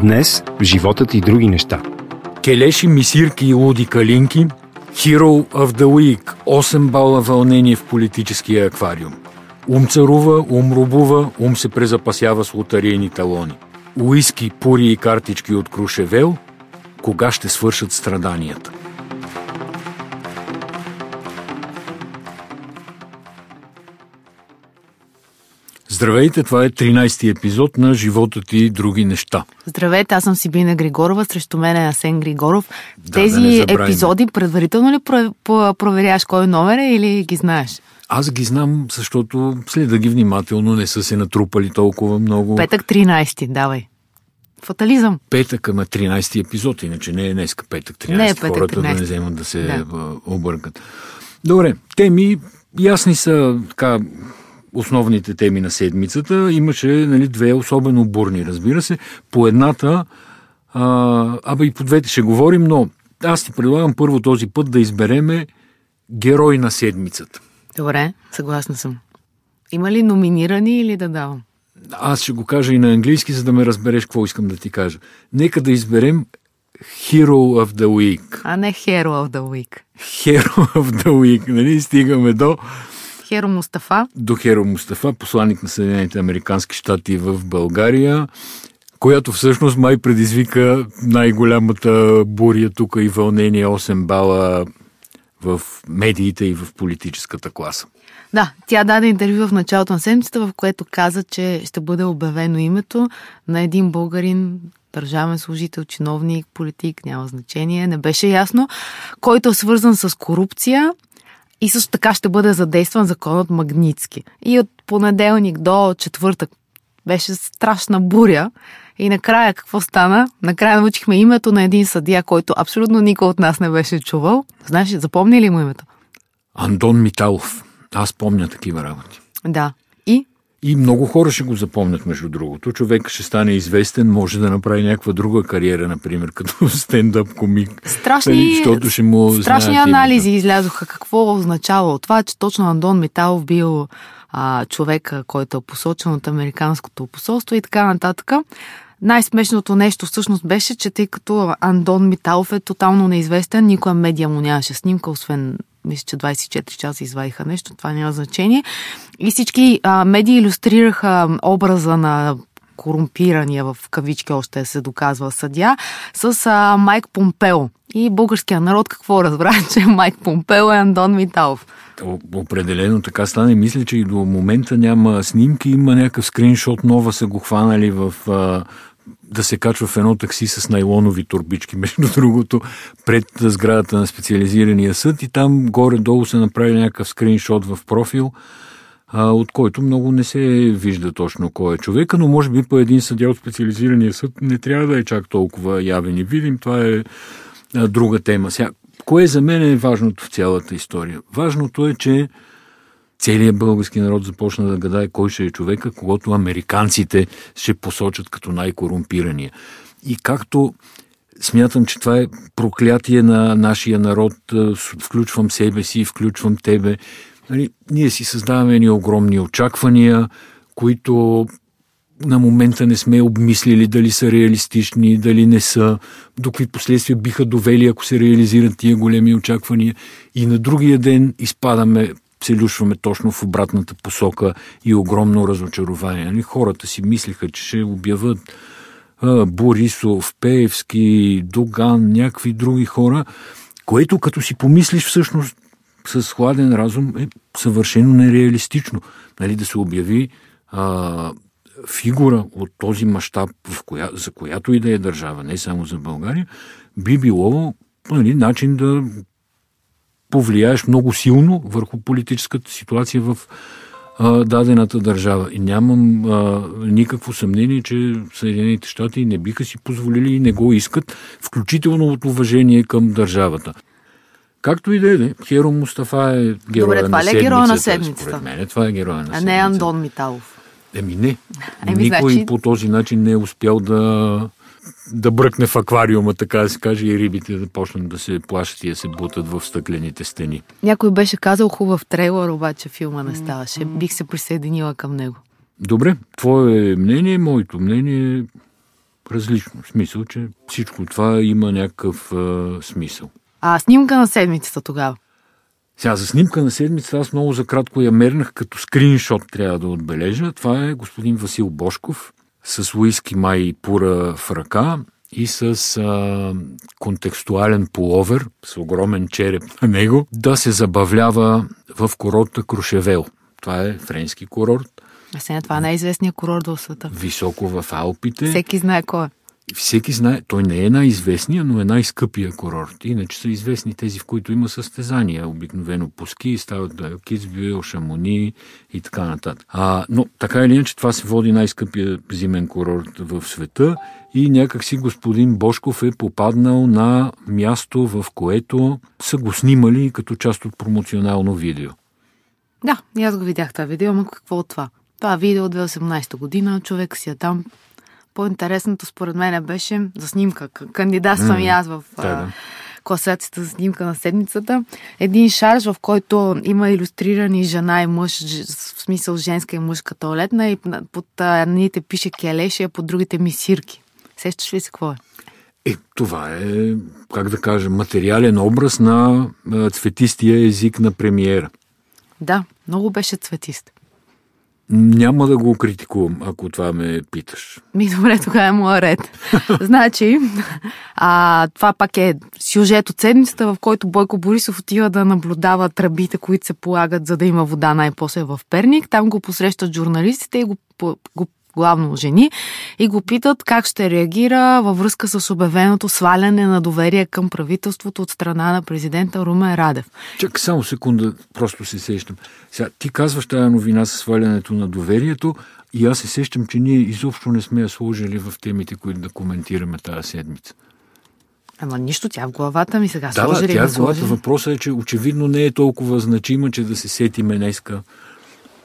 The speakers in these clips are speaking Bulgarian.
Днес животът и други неща. Келеши, мисирки и луди калинки, Hero of the Week, 8 бала вълнение в политическия аквариум. Ум царува, ум рубува, ум се презапасява с лотарийни талони. Уиски, пури и картички от Крушевел, кога ще свършат страданията. Здравейте, това е 13-ти епизод на Животът и други неща. Здравейте, аз съм Сибина Григорова, срещу мен е Асен Григоров. Да, тези да епизоди предварително ли про- по- проверяваш кой номер е или ги знаеш? Аз ги знам, защото следа ги внимателно, не са се натрупали толкова много. Петък 13, давай. Фатализъм. Петък, ама 13-ти епизод, иначе не е днеска петък 13. Не е петък Хората да 13. не вземат да се Да. да. объркат. Добре, теми, ясни са така основните теми на седмицата. Имаше нали, две особено бурни, разбира се. По едната, а, абе и по двете ще говорим, но аз ти предлагам първо този път да избереме герой на седмицата. Добре, съгласна съм. Има ли номинирани или да давам? Аз ще го кажа и на английски, за да ме разбереш какво искам да ти кажа. Нека да изберем Hero of the Week. А не Hero of the Week. Hero of the Week, нали? Стигаме до, Херо Мустафа. до Херо Мустафа, посланник на Съединените Американски щати в България, която всъщност май предизвика най-голямата буря тук и вълнение 8 бала в медиите и в политическата класа. Да, тя даде интервю в началото на седмицата, в което каза, че ще бъде обявено името на един българин, държавен служител, чиновник, политик, няма значение, не беше ясно, който е свързан с корупция и също така ще бъде задействан законът Магницки. И от понеделник до четвъртък беше страшна буря. И накрая какво стана? Накрая научихме името на един съдия, който абсолютно никой от нас не беше чувал. Знаеш, запомни ли му името? Андон Миталов. Аз помня такива работи. Да. И много хора ще го запомнят, между другото. Човек ще стане известен, може да направи някаква друга кариера, например, като стендъп комик. Страшни, Нали, защото ще му страшни анализи името. излязоха. Какво означава това, че точно Андон Металов бил а, човека, който е посочен от Американското посолство и така нататък. Най-смешното нещо всъщност беше, че тъй като Андон Миталов е тотално неизвестен, никоя медия му нямаше снимка, освен мисля, че 24 часа извадиха нещо, това няма значение. И всички а, медии иллюстрираха образа на корумпирания в кавички още се доказва съдя с а, Майк Помпео. И българския народ какво разбра, че Майк Помпео е Андон Миталов. О- Определено така стане. Мисля, че и до момента няма снимки. Има някакъв скриншот, нова са го хванали в... А, да се качва в едно такси с найлонови турбички, между другото, пред сградата на специализирания съд и там горе-долу се направи някакъв скриншот в профил, а, от който много не се вижда точно кой е човека, но може би по един съдя от специализирания съд не трябва да е чак толкова явен и видим. Това е а, друга тема. Сега, кое за мен е важното в цялата история? Важното е, че целият български народ започна да гадае кой ще е човека, когато американците ще посочат като най-корумпирания. И както смятам, че това е проклятие на нашия народ, включвам себе си, включвам тебе, нали, ние си създаваме едни огромни очаквания, които на момента не сме обмислили дали са реалистични, дали не са, до какви последствия биха довели, ако се реализират тия големи очаквания. И на другия ден изпадаме, се люшваме точно в обратната посока и огромно разочарование. Нали? Хората си мислиха, че ще обяват а, Борисов, Пеевски, Доган, някакви други хора, което като си помислиш всъщност с хладен разум е съвършено нереалистично. Нали, да се обяви а, фигура от този мащаб, коя, за която и да е държава, не само за България, би било нали, начин да повлияеш много силно върху политическата ситуация в а, дадената държава. И нямам а, никакво съмнение, че Съединените щати не биха си позволили и не го искат, включително от уважение към държавата. Както и да е, Херо Мустафа е героя Добре, това на ли е героя на седмицата? Според мен това е героя на А седмицата. не Андон Миталов. Еми не. Еми, Никой значи- по този начин не е успял да да бръкне в аквариума, така да се каже, и рибите да почнат да се плашат и да се бутат в стъклените стени. Някой беше казал хубав трейлър, обаче филма не ставаше. Бих се присъединила към него. Добре, твое мнение, моето мнение е различно. В смисъл, че всичко това има някакъв а, смисъл. А снимка на седмицата тогава? Сега за снимка на седмицата аз много за кратко я мернах като скриншот трябва да отбележа. Това е господин Васил Бошков с уиски май пура в ръка и с а, контекстуален пуловер, с огромен череп на него, да се забавлява в курорта Крушевел. Това е френски курорт. А сега това е най-известният курорт в света. Високо в Алпите. Всеки знае кой е. Всеки знае, той не е най-известния, но е най-скъпия курорт. Иначе са известни тези, в които има състезания. Обикновено по ски стават да, Кицбюел, Шамони и така нататък. А, но така или иначе това се води най-скъпия зимен курорт в света и някак си господин Бошков е попаднал на място, в което са го снимали като част от промоционално видео. Да, и аз го видях това видео, ама какво от това? Това видео от 2018 година, човек си е там. По-интересното според мен беше за снимка. Кандидатствам и аз в Да, да. класацията за снимка на седмицата. Един шарж, в който има иллюстрирани жена и мъж, в смисъл женска и мъжка туалетна и под едните пише келеши, а под другите мисирки. Сещаш ли се какво е? Е, това е, как да кажа, материален образ на цветистия език на премиера. Да, много беше цветист. Няма да го критикувам, ако това ме питаш. Ми, добре, тогава е моя ред. значи, а, това пак е сюжет от седмицата, в който Бойко Борисов отива да наблюдава тръбите, които се полагат, за да има вода най-после в Перник. Там го посрещат журналистите и го, го главно жени, и го питат как ще реагира във връзка с обявеното сваляне на доверие към правителството от страна на президента Румен Радев. Чакай само секунда, просто се сещам. Сега, ти казваш тази новина с свалянето на доверието и аз се сещам, че ние изобщо не сме я сложили в темите, които да коментираме тази седмица. Ама нищо, тя в главата ми сега Да, да, сложили тя да в главата. Въпросът е, че очевидно не е толкова значима, че да се сетиме днеска.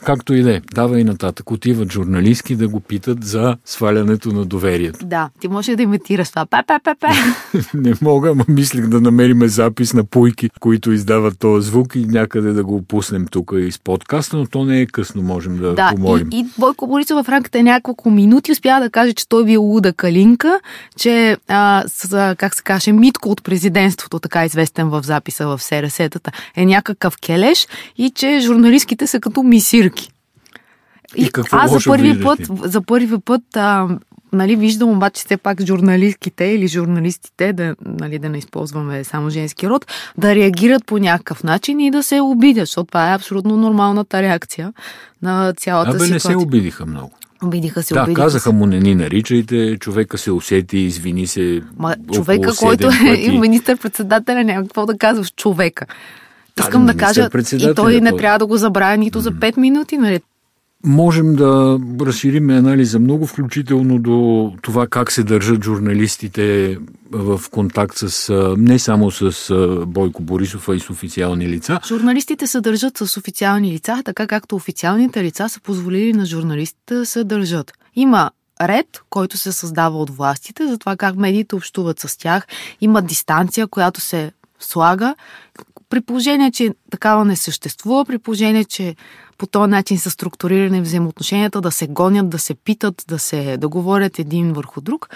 Както и да е, дава и нататък. Отиват журналистки да го питат за свалянето на доверието. Да, ти може да имитираш това. Пе, пе, пе, пе. Не мога, ама мислех да намериме запис на пуйки, които издават този звук и някъде да го пуснем тук из подкаста, но то не е късно, можем да, Да, помолим. и, и Бойко Борисов в рамките няколко минути успя да каже, че той бил луда калинка, че, а, с, как се каже, Митко от президентството, така известен в записа в СРС-тата, е някакъв келеш и че журналистките са като мисирки. И какво аз за първи виждате? път, за първи път а, нали, виждам обаче все пак журналистките или журналистите, да, нали, да не използваме само женски род, да реагират по някакъв начин и да се обидят, защото това е абсолютно нормалната реакция на цялата Абе, не ситуация. се обидиха много. Обидиха се, Да, обидиха казаха се. му не ни наричайте, човека се усети, извини се. Ма, човека, който е министър-председателя, няма какво да казваш човека. Да, Искам да кажа, и той не трябва да го забравя нито за 5 минути, нали? Можем да разширим анализа много, включително до това как се държат журналистите в контакт с не само с Бойко Борисов, а и с официални лица. Журналистите се държат с официални лица, така както официалните лица са позволили на журналистите да се държат. Има ред, който се създава от властите, за това как медиите общуват с тях. Има дистанция, която се слага. При положение, че такава не съществува, при положение, че по този начин са структурирани взаимоотношенията, да се гонят, да се питат, да се да говорят един върху друг,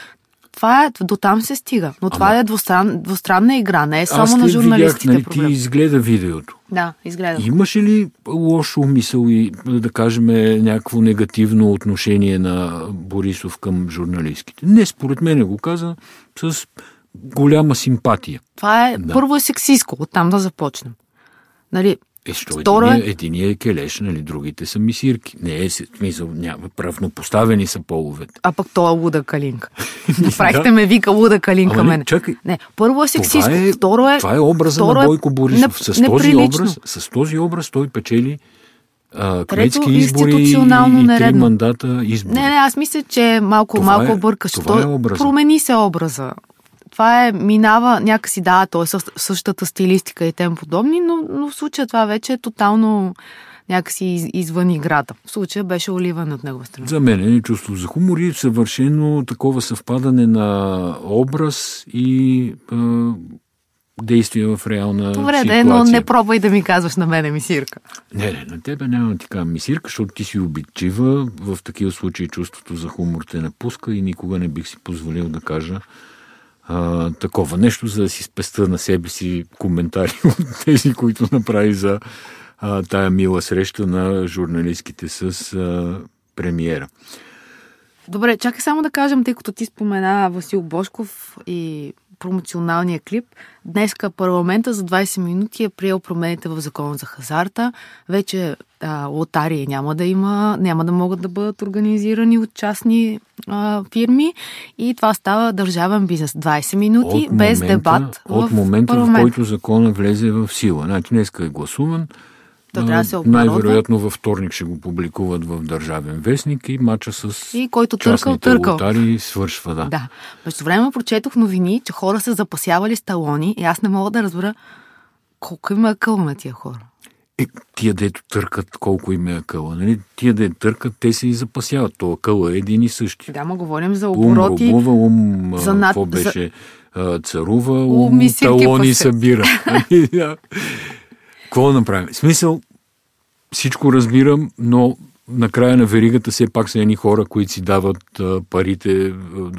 това е, до там се стига. Но това Ама- е двустран, двустранна игра, не е само Аз на те видях, журналистите нали, проблем. ти изгледа видеото. Да, изгледа. Имаше ли лош умисъл и, да кажем, някакво негативно отношение на Борисов към журналистките? Не, според мен го каза с голяма симпатия. Това е, Да. първо е сексистко, оттам да започнем. Нали, Е, що Второ единия, е- единия е келеш, нали, другите са мисирки. Не е, смисъл, няма, правнопоставени са половете. а пък то е луда калинка. Направихте ме вика луда калинка Ама не, мене. чакай. Не, първо е сексистко, е, второ е... това е образа второ на е Бойко Борисов. неп- с, този образ, с този образ той печели а, кметски избори и, институционално и три мандата избори. Не, не, аз мисля, че малко, Това малко е- бъркаш. това е образа. Промени се образа. Това е, минава някакси, да, то е същата стилистика и тем подобни, но, но в случая това вече е тотално някакси из, извън играта. В случая беше оливан от негова страна. За мен е чувство за хумор и съвършено такова съвпадане на образ и е, действия в реална Добре, ситуация. да, но не пробвай да ми казваш на мене мисирка. Не, не, на тебе няма да ти кажа мисирка, защото ти си обидчива. В такива случаи чувството за хумор те напуска и никога не бих си позволил да кажа а, такова нещо, за да си спеста на себе си коментари от тези, които направи за а, тая мила среща на журналистките с а, премиера. Добре, чакай само да кажем, тъй като ти спомена Васил Бошков и промоционалния клип. Днеска парламента за 20 минути е приел промените в закона за хазарта. Вече а, лотарии няма да има, няма да могат да бъдат организирани от частни а, фирми и това става държавен бизнес. 20 минути От без момента, дебат От в момента, в парламент. който закона влезе в сила. Значи днеска е гласуван. То А, трябва да се обнародва. Най-вероятно във вторник ще го публикуват в Държавен вестник и мача с И който търкал, търкал. лотари свършва. Да. Да. Между време прочетох новини, че хора са запасявали с талони и аз не мога да разбера колко има акъл на тия хора. Е, тия дето търкат колко им е акъла. Нали? Тия де търкат, те се и запасяват. То акъла е един и същи. Да, ма говорим за Ум обороти. робува, ум, за за над- какво беше, а, царува, Ум ум, талони пасе. събира. Какво да направим? В смисъл, всичко разбирам, но накрая на веригата все пак са едни хора, които си дават а, парите, а,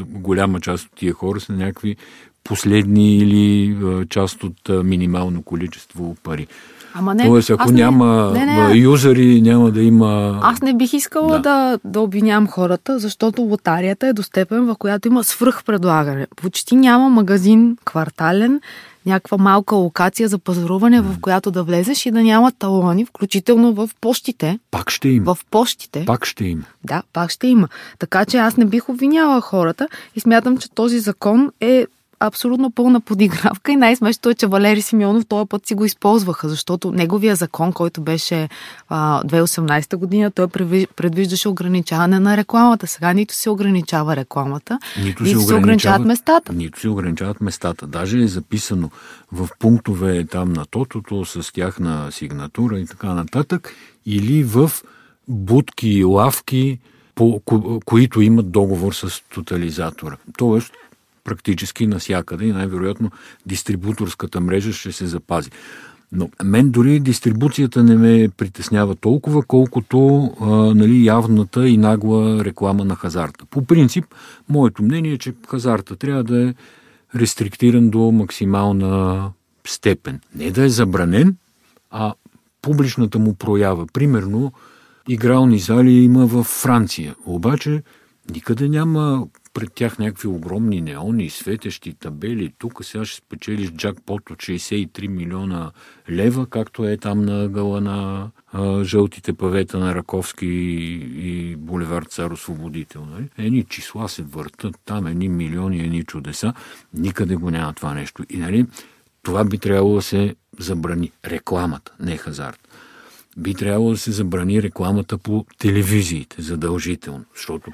голяма част от тия хора са някакви последни или а, част от минимално количество пари. Ама не, Тоест, ако не- няма не, не, юзери, няма да има... Аз не бих искала Да. да. Да, да обвинявам хората, защото лотарията е до степен, в която има свръхпредлагане. Почти няма магазин квартален, някаква малка локация за пазаруване, в която да влезеш и да няма талони, включително в почтите. Пак ще има. В почтите. Пак ще има. Да, пак ще има. Така че аз не бих обвиняла хората и смятам, че този закон е абсолютно пълна подигравка и най-смешното е, че Валери Симеонов този път си го използваха, защото неговия закон, който беше а, 2018 година, той предвиждаше ограничаване на рекламата. Сега нито се ограничава рекламата, Нито нито се ограничават местата. Нито се ограничават местата. Даже е записано в пунктове там на тотото с тяхна сигнатура и така нататък, или в будки и лавки, по, ко, които имат договор с тотализатора. Тоест, практически навсякъде и най-вероятно дистрибуторската мрежа ще се запази. Но мен дори дистрибуцията не ме притеснява толкова, колкото а, нали, явната и нагла реклама на хазарта. По принцип, моето мнение е, че хазарта трябва да е рестриктиран до максимална степен. Не да е забранен, а публичната му проява. Примерно, игрални зали има в Франция. Обаче никъде няма пред тях някакви огромни неони, светещи табели. Тук сега ще спечелиш джакпот от 63 милиона лева, както е там на гъла на а, жълтите павета на Раковски и, и булевард Цар Освободител. Нали? Едни числа се въртат, там едни милиони, едни чудеса. Никъде го няма това нещо. И нали, това би трябвало да се забрани. Рекламата, не хазарт би трябвало да се забрани рекламата по телевизиите задължително, защото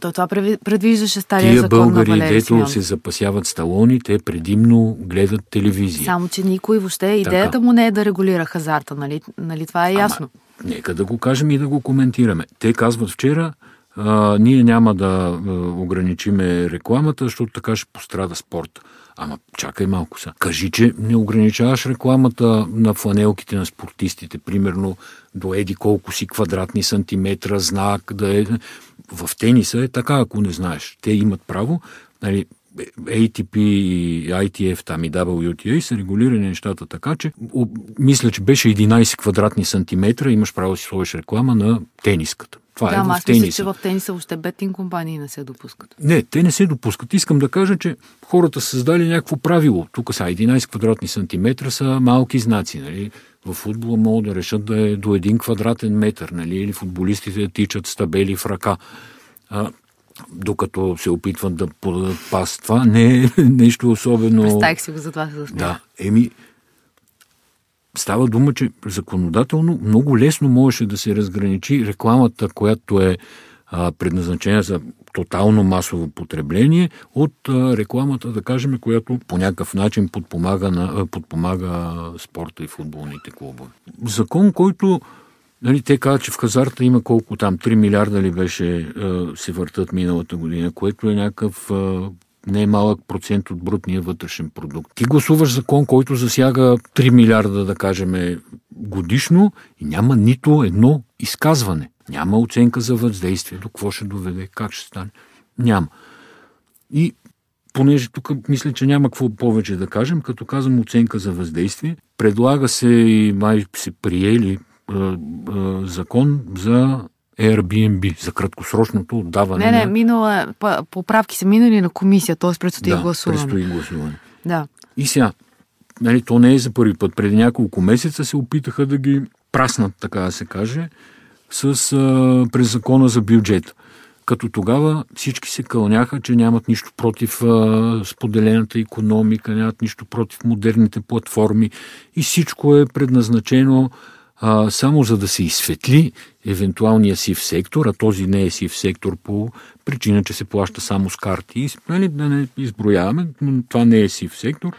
то това предвиждаше стария тия закон на българи, Валери дето Симеонов. се запасяват с талони, те предимно гледат телевизия. Само, че никой въобще идеята му не е да регулира хазарта, нали, нали това е ясно. Ама, нека да го кажем и да го коментираме. Те казват вчера, а, ние няма да а, ограничиме рекламата, защото така ще пострада спорта. Ама чакай малко са. Кажи, че не ограничаваш рекламата на фланелките на спортистите, примерно до еди колко си квадратни сантиметра, знак, да е... В тениса е така, ако не знаеш. Те имат право, нали, ATP и ITF, там и WTA са регулирани нещата така, че мисля, че беше 11 квадратни сантиметра, имаш право да си сложиш реклама на тениската. Това да, е ама в аз мисля, че в тениса въобще бетинг компании не се допускат. Не, те не се допускат. Искам да кажа, че хората са създали някакво правило. Тук са 11 квадратни сантиметра са малки знаци. Нали? В футбола могат да решат да е до един квадратен метър, нали? или футболистите тичат с табели в ръка. А, докато се опитват да подадат пас. Това не е нещо особено... Представих си го, се засмях. Да, еми, става дума, че законодателно много лесно можеше да се разграничи рекламата, която е а, предназначена за тотално масово потребление, от рекламата, да кажем, която по някакъв начин подпомага, на, подпомага спорта и футболните клубове. Закон, който Нали, те казват, че в хазарта има колко там, 3 милиарда ли беше се въртат миналата година, което е някакъв не е малък процент от брутния вътрешен продукт. Ти гласуваш закон, който засяга 3 милиарда, да кажем, годишно и няма нито едно изказване. Няма оценка за въздействие, до какво ще доведе, как ще стане. Няма. И понеже тук мисля, че няма какво повече да кажем, като казвам оценка за въздействие, предлага се и май се приели закон за Airbnb, за краткосрочното отдаване. Не, не, минала, поправки са минали на комисия, т.е. предстои да, гласуване. предстои гласуване. Да. И сега, нали, то не е за първи път. Преди няколко месеца се опитаха да ги праснат, така да се каже, с, а, през закона за бюджет. Като тогава всички се кълняха, че нямат нищо против а, споделената економика, нямат нищо против модерните платформи и всичко е предназначено а, само за да се изсветли евентуалния сив сектор, а този не е сив сектор по причина, че се плаща само с карти. Нали, да не изброяваме, но това не е сив сектор.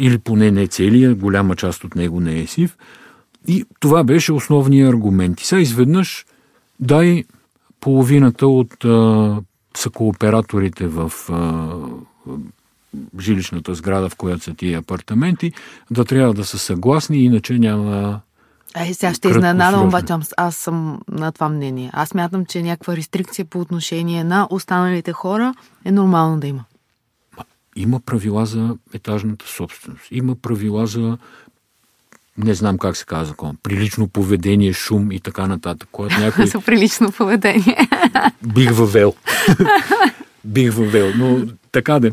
Или поне не целия, голяма част от него не е сив. И това беше основния аргумент. И сега изведнъж дай половината от а, съкооператорите в а, жилищната сграда, в която са тия апартаменти, да трябва да са съгласни, иначе няма е, сега ще изненадам, обаче аз съм на това мнение. Аз мятам, че някаква рестрикция по отношение на останалите хора е нормално да има. Има правила за етажната собственост. Има правила за не знам как се казва закон, прилично поведение, шум и така нататък. Когато някой... За прилично поведение. Бих въвел. Бих въвел. Но така де.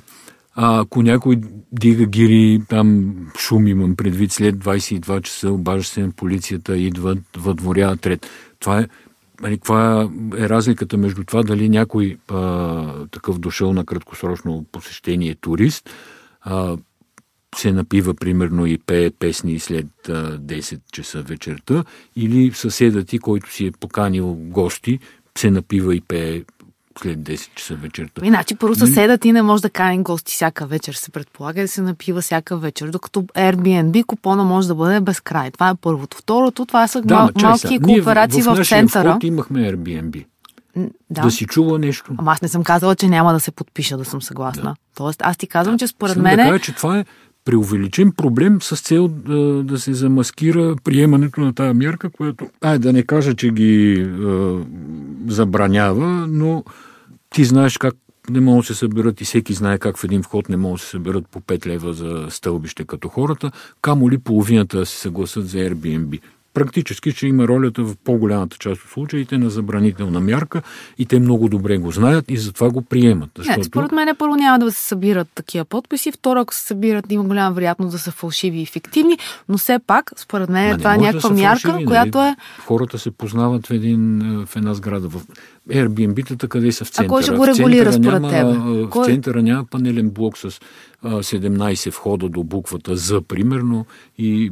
А, ако някой дига гири, там шум имам предвид, след 22 часа обажда се на полицията, идват, въдворяват ред. Това е, нали, каква е разликата между това дали някой а, такъв дошъл на краткосрочно посещение турист а, се напива примерно и пее песни след а, 10 часа вечерта или съседът ти, който си е поканил гости, се напива и пее след 10 часа вечерта. Иначе първо нали? съседа ти не може да кани гости всяка вечер, се предполага да се напива всяка вечер, докато Airbnb купона може да бъде без край. Това е първото. Второто, това са да, мал, малки кооперации в, в, в центъра. Вход имахме Airbnb. Да. да си чува нещо. Ама аз не съм казала, че няма да се подпиша, да съм съгласна. Да. Тоест, аз ти казвам, да. че според мен. Да кажа, че това е преувеличен проблем с цел да, да се замаскира приемането на тази мярка, която, ай да не кажа, че ги е, забранява, но ти знаеш как не могат да се съберат и всеки знае как в един вход не могат да се съберат по 5 лева за стълбище като хората, камо ли половината да се съгласат за Airbnb практически ще има ролята в по-голямата част от случаите на забранителна мярка и те много добре го знаят и затова го приемат. Защото... Не, според мен първо няма да се събират такива подписи, второ ако се събират има голяма вероятност да са фалшиви и фиктивни, но все пак според мен това е някаква да мярка, фалшиви, нали? която е... Хората се познават в, един, в една сграда. В Airbnb-тата къде са в центъра? А кой ще го регулира според теб? В кой... центъра няма панелен блок с 17 входа до буквата За, примерно, и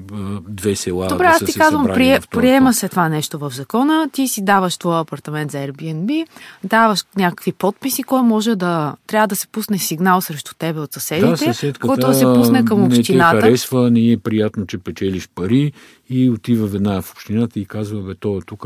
две села Добре, да аз ти казвам, прие, приема се това нещо в закона, ти си даваш твоя апартамент за Airbnb, даваш някакви подписи, кой може да... Трябва да се пусне сигнал срещу тебе от съседите, да, който да се пусне към общината. Не те харесва, не е приятно, че печелиш пари и отива веднага в общината и казва, бе, то тук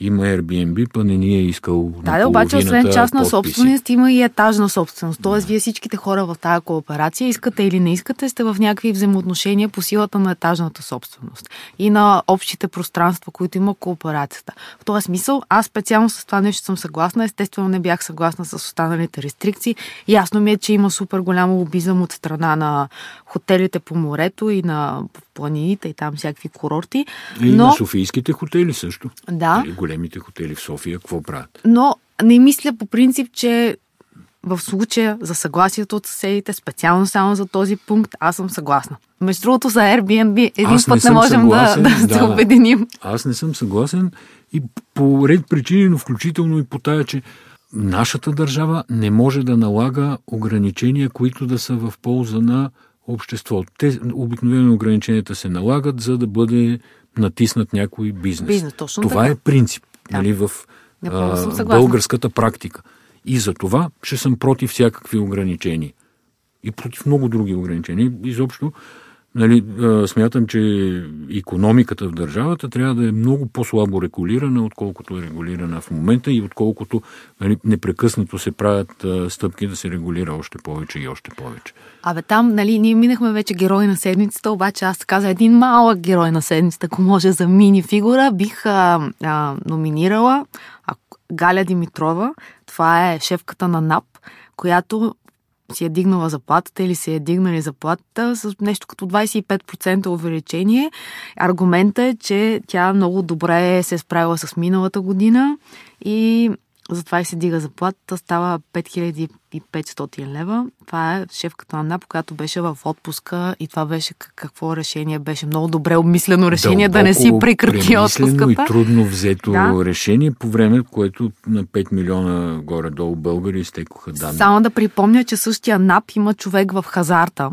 има Airbnb, па не ни е искал Да, да обаче освен частна собственост има и етажна собственост. Тоест, вие всичките хора в тази кооперация, искате или не искате, сте в някакви взаимоотношения по силата на етажната собственост и на общите пространства, които има кооперацията. В този смисъл, аз специално с това нещо съм съгласна. Естествено, не бях съгласна с останалите рестрикции. Ясно ми е, че има супер голям лобизъм от страна на хотелите по морето и на планините и там всякакви курорти. И но... на софийските хотели също. Да. Или големите хотели в София, какво правят? Но не мисля по принцип, че в случая за съгласието от съседите, специално само за този пункт, аз съм съгласна. Между другото за Airbnb един аз път не, не можем съгласен, да, да, да се обединим. Аз не съм съгласен и по ред причини, но включително и по тая, че нашата държава не може да налага ограничения, които да са в полза на обществото. Те обикновено ограниченията се налагат, за да бъде натиснат някой бизнес. бизнес точно това така. е принцип да. нали, в а, българската практика. И за това ще съм против всякакви ограничения. И против много други ограничения. Изобщо Нали, смятам, че економиката в държавата трябва да е много по-слабо регулирана, отколкото е регулирана в момента и отколкото нали, непрекъснато се правят стъпки да се регулира още повече и още повече. Абе там, нали, ние минахме вече герой на седмицата, обаче аз така за един малък герой на седмицата, ако може за мини фигура, бих а, а, номинирала а, Галя Димитрова. Това е шефката на НАП, която си е дигнала заплатата или си е дигнали заплатата с нещо като 25% увеличение. Аргумента е, че тя много добре се е справила с миналата година и затова и се дига заплатата, става 5500 лева. Това е шефката на НАП, която беше в отпуска и това беше какво решение? Беше много добре обмислено решение Дълбоко да не си прекрати отпуската. и трудно взето да. решение по време, което на 5 милиона горе-долу българи изтекоха данни. Само да припомня, че същия НАП има човек в хазарта,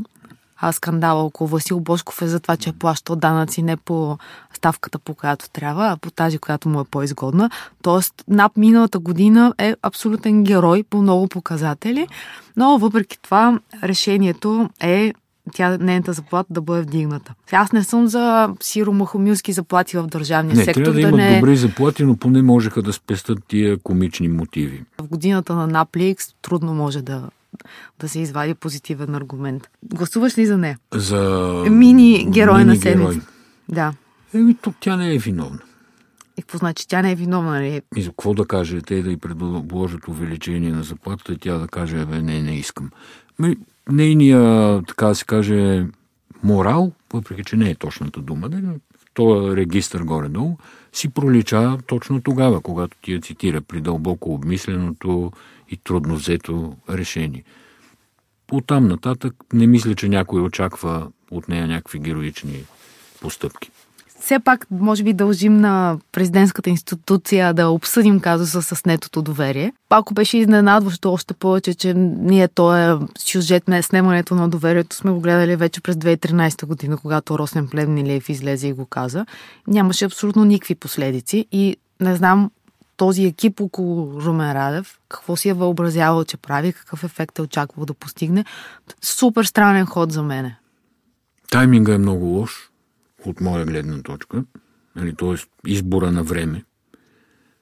а, скандала около Васил Бошков е за това, че е плащал данъци не по ставката, по която трябва, а по тази, която му е по-изгодна. Тоест, НАП миналата година е абсолютен герой по много показатели, но въпреки това решението е тя, нейната заплата да бъде вдигната. Аз не съм за сиромахомилски заплати в държавния не, сектор. Трябва да, да имат не... добри заплати, но поне можеха да спестят тия комични мотиви. В годината на Напликс трудно може да да се извади позитивен аргумент. Гласуваш ли за нея? За мини герой на седмица. Да. Еми, тук тя не е виновна. И какво значи? Тя не е виновна, нали? И за какво да каже? Те да й предложат увеличение на заплатата и тя да каже, бе, не, не искам. Ами, нейния, така да се каже, морал, въпреки че не е точната дума, да, в този регистр горе-долу, си пролича точно тогава, когато ти я цитира при дълбоко обмисленото и трудно взето решение. Оттам нататък не мисля, че някой очаква от нея някакви героични постъпки. Все пак, може би, дължим на президентската институция да обсъдим казуса с нетото доверие. Ако беше изненадващо още повече, че ние този сюжет на снимането на доверието сме го гледали вече през 2013 година, когато Росен Плевнилиев излезе и го каза. Нямаше абсолютно никакви последици и не знам този екип около Румен Радев, какво си е въобразявал, че прави, какъв ефект е очаквал да постигне. Супер странен ход за мене. Тайминга е много лош, от моя гледна точка, нали, т.е. избора на време.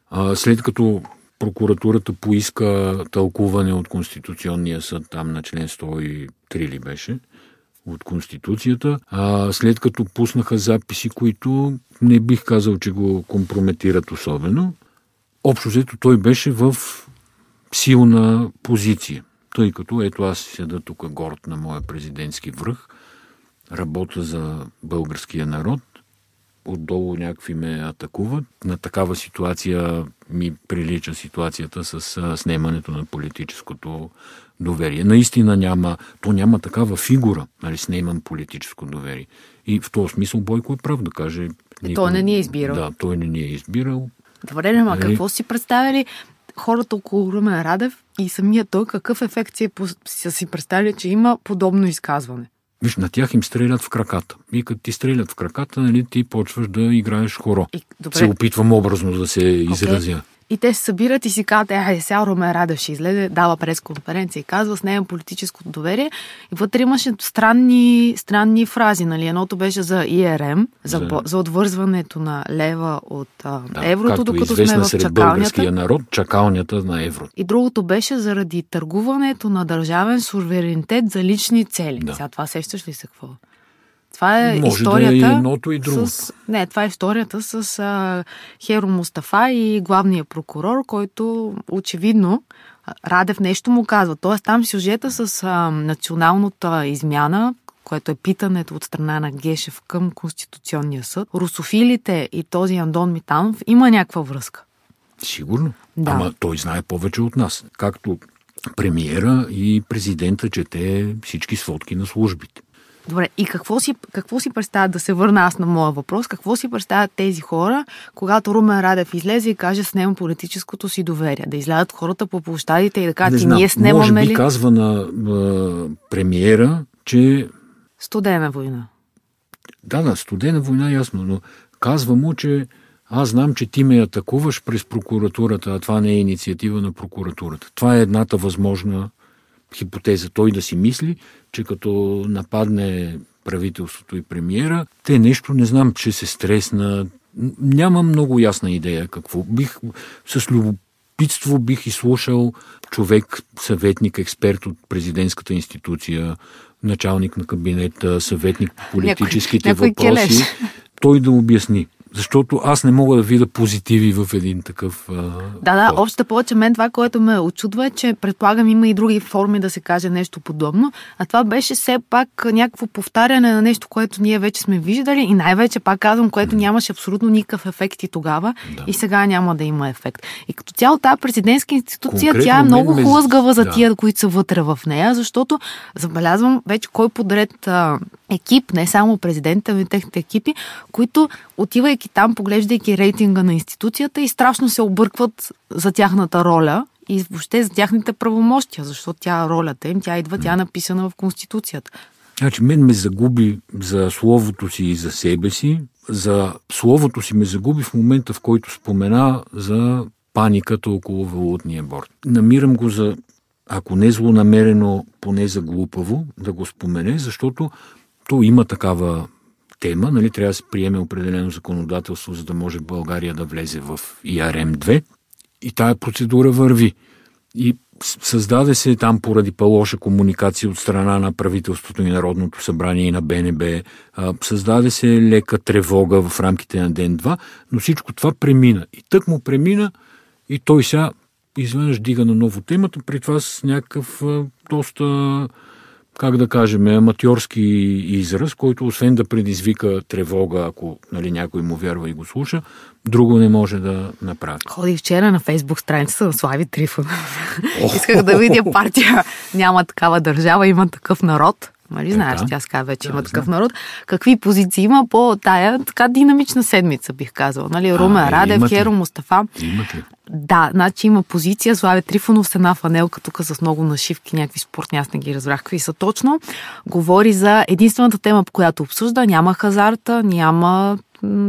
А, след като прокуратурата поиска тълкуване от Конституционния съд, там на член 103 ли беше, от Конституцията, а след като пуснаха записи, които не бих казал, че го компрометират особено, общо взето той беше в силна позиция, тъй като ето аз седа тук горд на моя президентски връх, работя за българския народ, отдолу някакви ме атакуват. На такава ситуация ми прилича ситуацията с снемането на политическото доверие. Наистина няма, то няма такава фигура, нали, снемам политическо доверие. И в този смисъл Бойко е прав да каже. Никой, той не ни е избирал. Да, той не ни е избирал. Добре, ама нали? какво си представили хората около Румен Радев и самия той какъв ефект си, е, си представили, че има подобно изказване? Виж, на тях им стрелят в краката. И като ти стрелят в краката, нали, ти почваш да играеш хоро. И, добре. Се опитвам образно да се изразя. И те се събират и си казват, е, сега Румен Радев ще излезе, дава пресконференция и казва, с нея политическото доверие. И вътре имаше странни, странни фрази. Нали? Едното беше за ИРМ, за, за... за отвързването на лева от а, да, еврото, докато сме в сред чакалнята. народ, чакалнята на евро. И другото беше заради търгуването на държавен суверенитет за лични цели. Да. Сега това сещаш ли се какво? Това е Може историята. Да е едното и другото. С, не, това е историята с а, Херо Мустафа и главния прокурор, който очевидно Радев нещо му казва. Тоест там сюжета с а, националната измяна, което е питането от страна на Гешев към Конституционния съд, русофилите и този Андон Митанов има някаква връзка. Сигурно. Да. Ама той знае повече от нас. Както премиера и президента чете всички сводки на службите. Добре, и какво си, какво си представят, да се върна аз на моя въпрос, какво си представят тези хора, когато Румен Радев излезе и каже снема политическото си доверие? Да излязат хората по площадите и да кажат, и ние снемаме Може би ли? казва на а, премиера, че... Студена война. Да, да, студена война, ясно, но казва му, че аз знам, че ти ме атакуваш през прокуратурата, а това не е инициатива на прокуратурата. Това е едната възможна хипотеза. Той да си мисли, че като нападне правителството и премиера. Те нещо, не знам, че се стресна. Няма много ясна идея какво. Бих с любопитство бих изслушал човек, съветник, експерт от президентската институция, началник на кабинета, съветник по политическите някой, някой въпроси, келеш. той да обясни. Защото аз не мога да видя позитиви в един такъв. А, Да, да, ход. общо повече мен това, което ме очудва е, че предполагам има и други форми да се каже нещо подобно, а това беше все пак някакво повтаряне на нещо, което ние вече сме виждали и най-вече пак казвам, което нямаше абсолютно никакъв ефект и тогава Да. и сега няма да има ефект. И като цяло тази президентска институция, Конкретно тя е много ме- хлъзгава за да. тия, които са вътре в нея, защото забелязвам вече кой подред а, екип, не само президента, но и техните екипи, които отивайки там, поглеждайки рейтинга на институцията и страшно се объркват за тяхната роля и въобще за тяхните правомощия, защото тя ролята им, тя идва, тя е написана в Конституцията. Значи, мен ме загуби за словото си и за себе си. За словото си ме загуби в момента, в който спомена за паниката около валутния борт. Намирам го за, ако не злонамерено, поне за глупаво да го спомене, защото то има такава тема, нали, трябва да се приеме определено законодателство, за да може България да влезе в ИРМ-2 и тая процедура върви. И създаде се там поради по-лоша комуникация от страна на правителството и Народното събрание и на БНБ. Създаде се лека тревога в рамките на ден-два, но всичко това премина. И тък му премина и той сега изведнъж дига на ново темата, при това с някакъв доста как да кажем, аматьорски израз, който освен да предизвика тревога, ако нали, някой му вярва и го слуша, друго не може да направи. Ходи вчера на фейсбук страницата на Слави Трифон. Исках да видя партия. Няма такава държава, има такъв народ. Нали, знаеш, тя ска вече Да, има такъв знам. народ. Какви позиции има по тая така динамична седмица, бих казала. Нали, Румен е, Радев? Херо Мустафа. Имат ли? Да, значи има позиция. Славе Трифонов с една фанелка тук с много нашивки, някакви спортни, аз не ги разбрах какви са точно. Говори за единствената тема, по която обсъжда. Няма хазарта, няма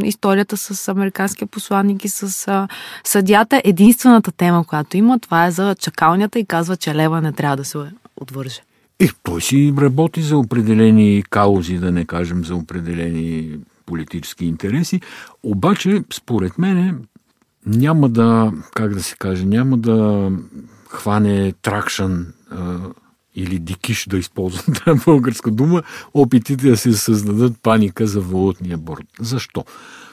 историята с американския посланник и с а, съдята. Единствената тема, която има, това е за чакалнята и казва, че лева не трябва да се отвърже. И той си работи за определени каузи, да не кажем за определени политически интереси. Обаче, според мен, няма да, как да се каже, няма да хване тракшън или дикиш, да използвам тази българска дума, опитите да се създадат паника за валутния борт. Защо?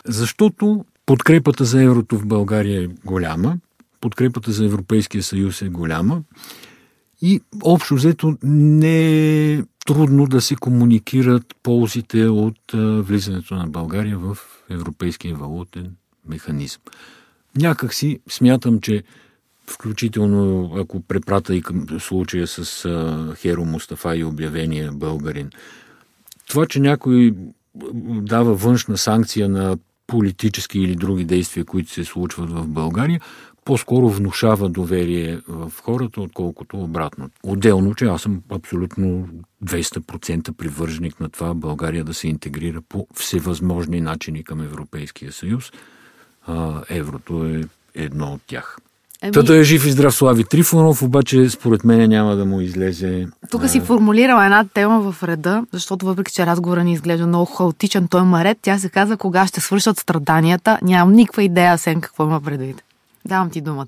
Защото подкрепата за еврото в България е голяма, подкрепата за Европейския съюз е голяма, и общо взето не е трудно да се комуникират ползите от влизането на България в Европейския валутен механизъм. Някак си смятам, че включително ако препрата и към случая с а, Херо Мустафа и обявения българин, това, че някой дава външна санкция на политически или други действия, които се случват в България, по-скоро внушава доверие в хората, отколкото обратно. Отделно, че аз съм абсолютно 200% привърженик на това България да се интегрира по всевъзможни начини към Европейския съюз. А, еврото е едно от тях. Еми- Тата е жив и здрав Слави Трифонов, обаче според мен няма да му излезе Тук си формулирала една тема в реда, защото въпреки, че разговора ни изглежда много хаотичен, той има ред, тя се казва кога ще свършат страданията. Нямам никаква идея, Асен, какво има предвид. Давам ти думата.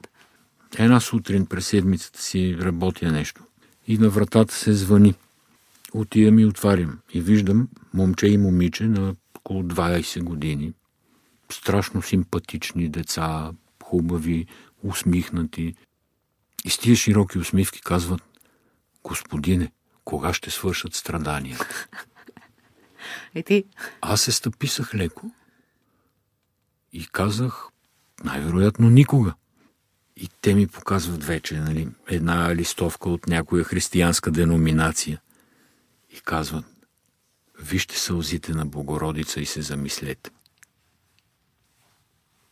Една сутрин през седмицата си работя нещо и на вратата се звъни. Отивам и отварям и виждам момче и момиче на около 20 години. Страшно симпатични деца, хубави, усмихнати. И с тия широки усмивки казват, Господине, кога ще свършат страдания? И ти, Аз се стъписах леко и казах, най-вероятно никога. И те ми показват вече нали, една листовка от някоя християнска деноминация. И казват, вижте сълзите на Богородица и се замислете.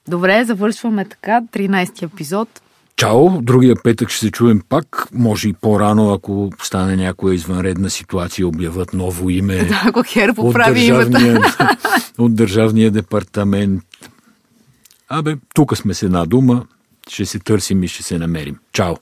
Добре, завършваме така, 13 епизод. Чао! Другия петък ще се чуем пак. Може и по-рано, ако стане някоя извънредна ситуация, обяват ново име. Да, ако Хер от поправи името. държавния, от държавния департамент. Абе, тук сме с една дума, ще се търсим и ще се намерим. Чао!